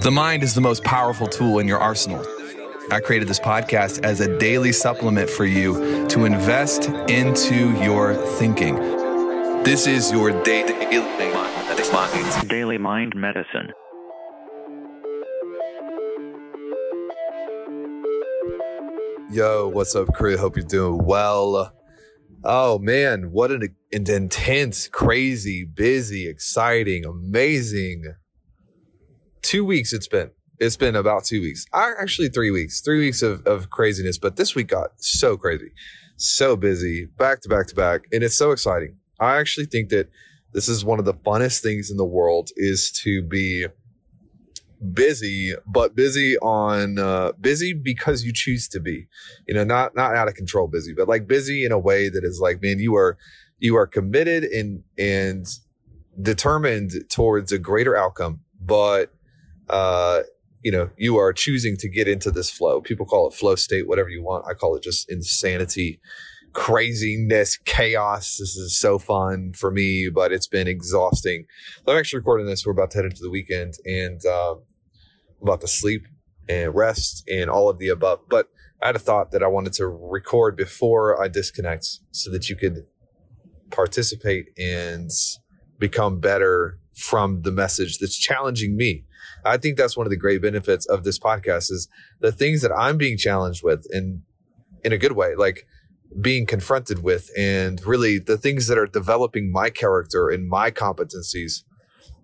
The mind is the most powerful tool in your arsenal. I created this podcast as a daily supplement for you to invest into your thinking. This is your daily Daily Mind Medicine. Yo, what's up, crew? Hope you're doing well. Oh man, what an, an intense, crazy, busy, exciting, amazing two weeks it's been. It's been about two weeks. Actually, three weeks. Three weeks of, of craziness. But this week got so crazy, so busy, back to back to back. And it's so exciting. I actually think that this is one of the funnest things in the world is to be busy, but busy on uh, busy because you choose to be. You know, not not out of control busy, but like busy in a way that is like, man, you are you are committed and and determined towards a greater outcome, but uh, you know, you are choosing to get into this flow. People call it flow state, whatever you want. I call it just insanity, craziness, chaos. This is so fun for me, but it's been exhausting. I'm actually recording this. We're about to head into the weekend and uh, I'm about to sleep and rest and all of the above. But I had a thought that I wanted to record before I disconnect so that you could participate and become better from the message that's challenging me I think that's one of the great benefits of this podcast is the things that I'm being challenged with in in a good way, like being confronted with and really the things that are developing my character and my competencies.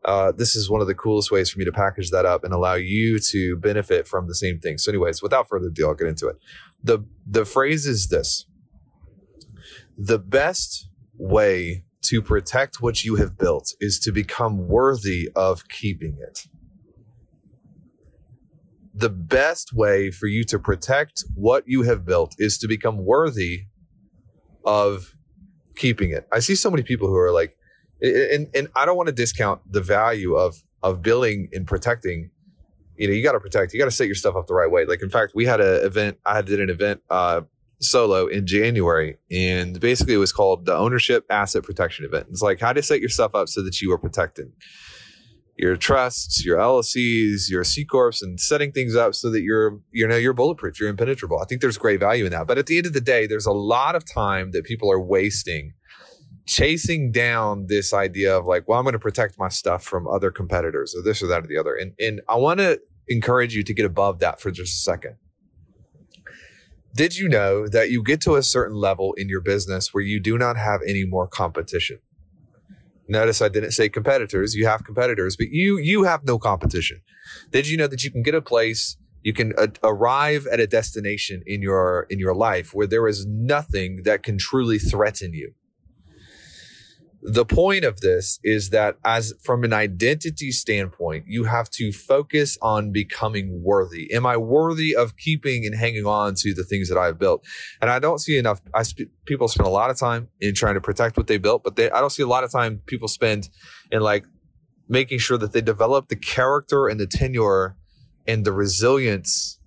Uh, this is one of the coolest ways for me to package that up and allow you to benefit from the same thing. So, anyways, without further ado, I'll get into it. the The phrase is this: the best way to protect what you have built is to become worthy of keeping it the best way for you to protect what you have built is to become worthy of keeping it. I see so many people who are like, and, and I don't want to discount the value of, of building and protecting. You know, you got to protect, you got to set your stuff up the right way. Like, in fact, we had an event, I did an event, uh, solo in January, and basically it was called the Ownership Asset Protection Event. It's like how to set your stuff up so that you are protected your trusts, your LLCs, your C corps, and setting things up so that you're you know you're bulletproof, you're impenetrable. I think there's great value in that. But at the end of the day, there's a lot of time that people are wasting chasing down this idea of like, well, I'm going to protect my stuff from other competitors or this or that or the other. And and I want to encourage you to get above that for just a second. Did you know that you get to a certain level in your business where you do not have any more competition? Notice I didn't say competitors. You have competitors, but you you have no competition. Did you know that you can get a place, you can a- arrive at a destination in your in your life where there is nothing that can truly threaten you? The point of this is that as from an identity standpoint you have to focus on becoming worthy. Am i worthy of keeping and hanging on to the things that i've built? And i don't see enough i sp- people spend a lot of time in trying to protect what they built but they i don't see a lot of time people spend in like making sure that they develop the character and the tenure and the resilience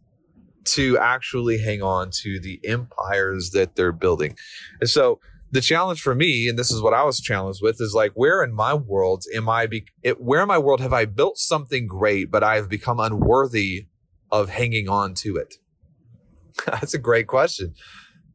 to actually hang on to the empires that they're building. And so the challenge for me, and this is what I was challenged with, is like, where in my world am I? Be- it, where in my world have I built something great, but I have become unworthy of hanging on to it? That's a great question.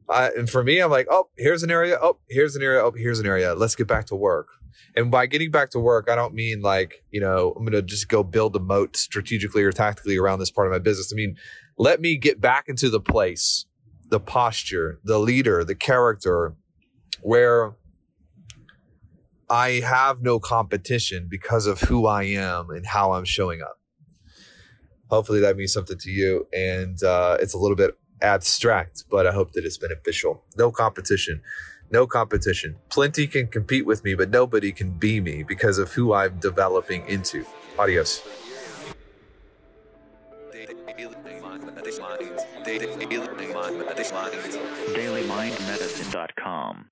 Uh, and for me, I'm like, oh, here's an area. Oh, here's an area. Oh, here's an area. Let's get back to work. And by getting back to work, I don't mean like, you know, I'm going to just go build a moat strategically or tactically around this part of my business. I mean, let me get back into the place, the posture, the leader, the character, where I have no competition because of who I am and how I'm showing up. Hopefully that means something to you. And uh, it's a little bit abstract, but I hope that it's beneficial. No competition. No competition. Plenty can compete with me, but nobody can be me because of who I'm developing into. Adios. DailyMindMedicine.com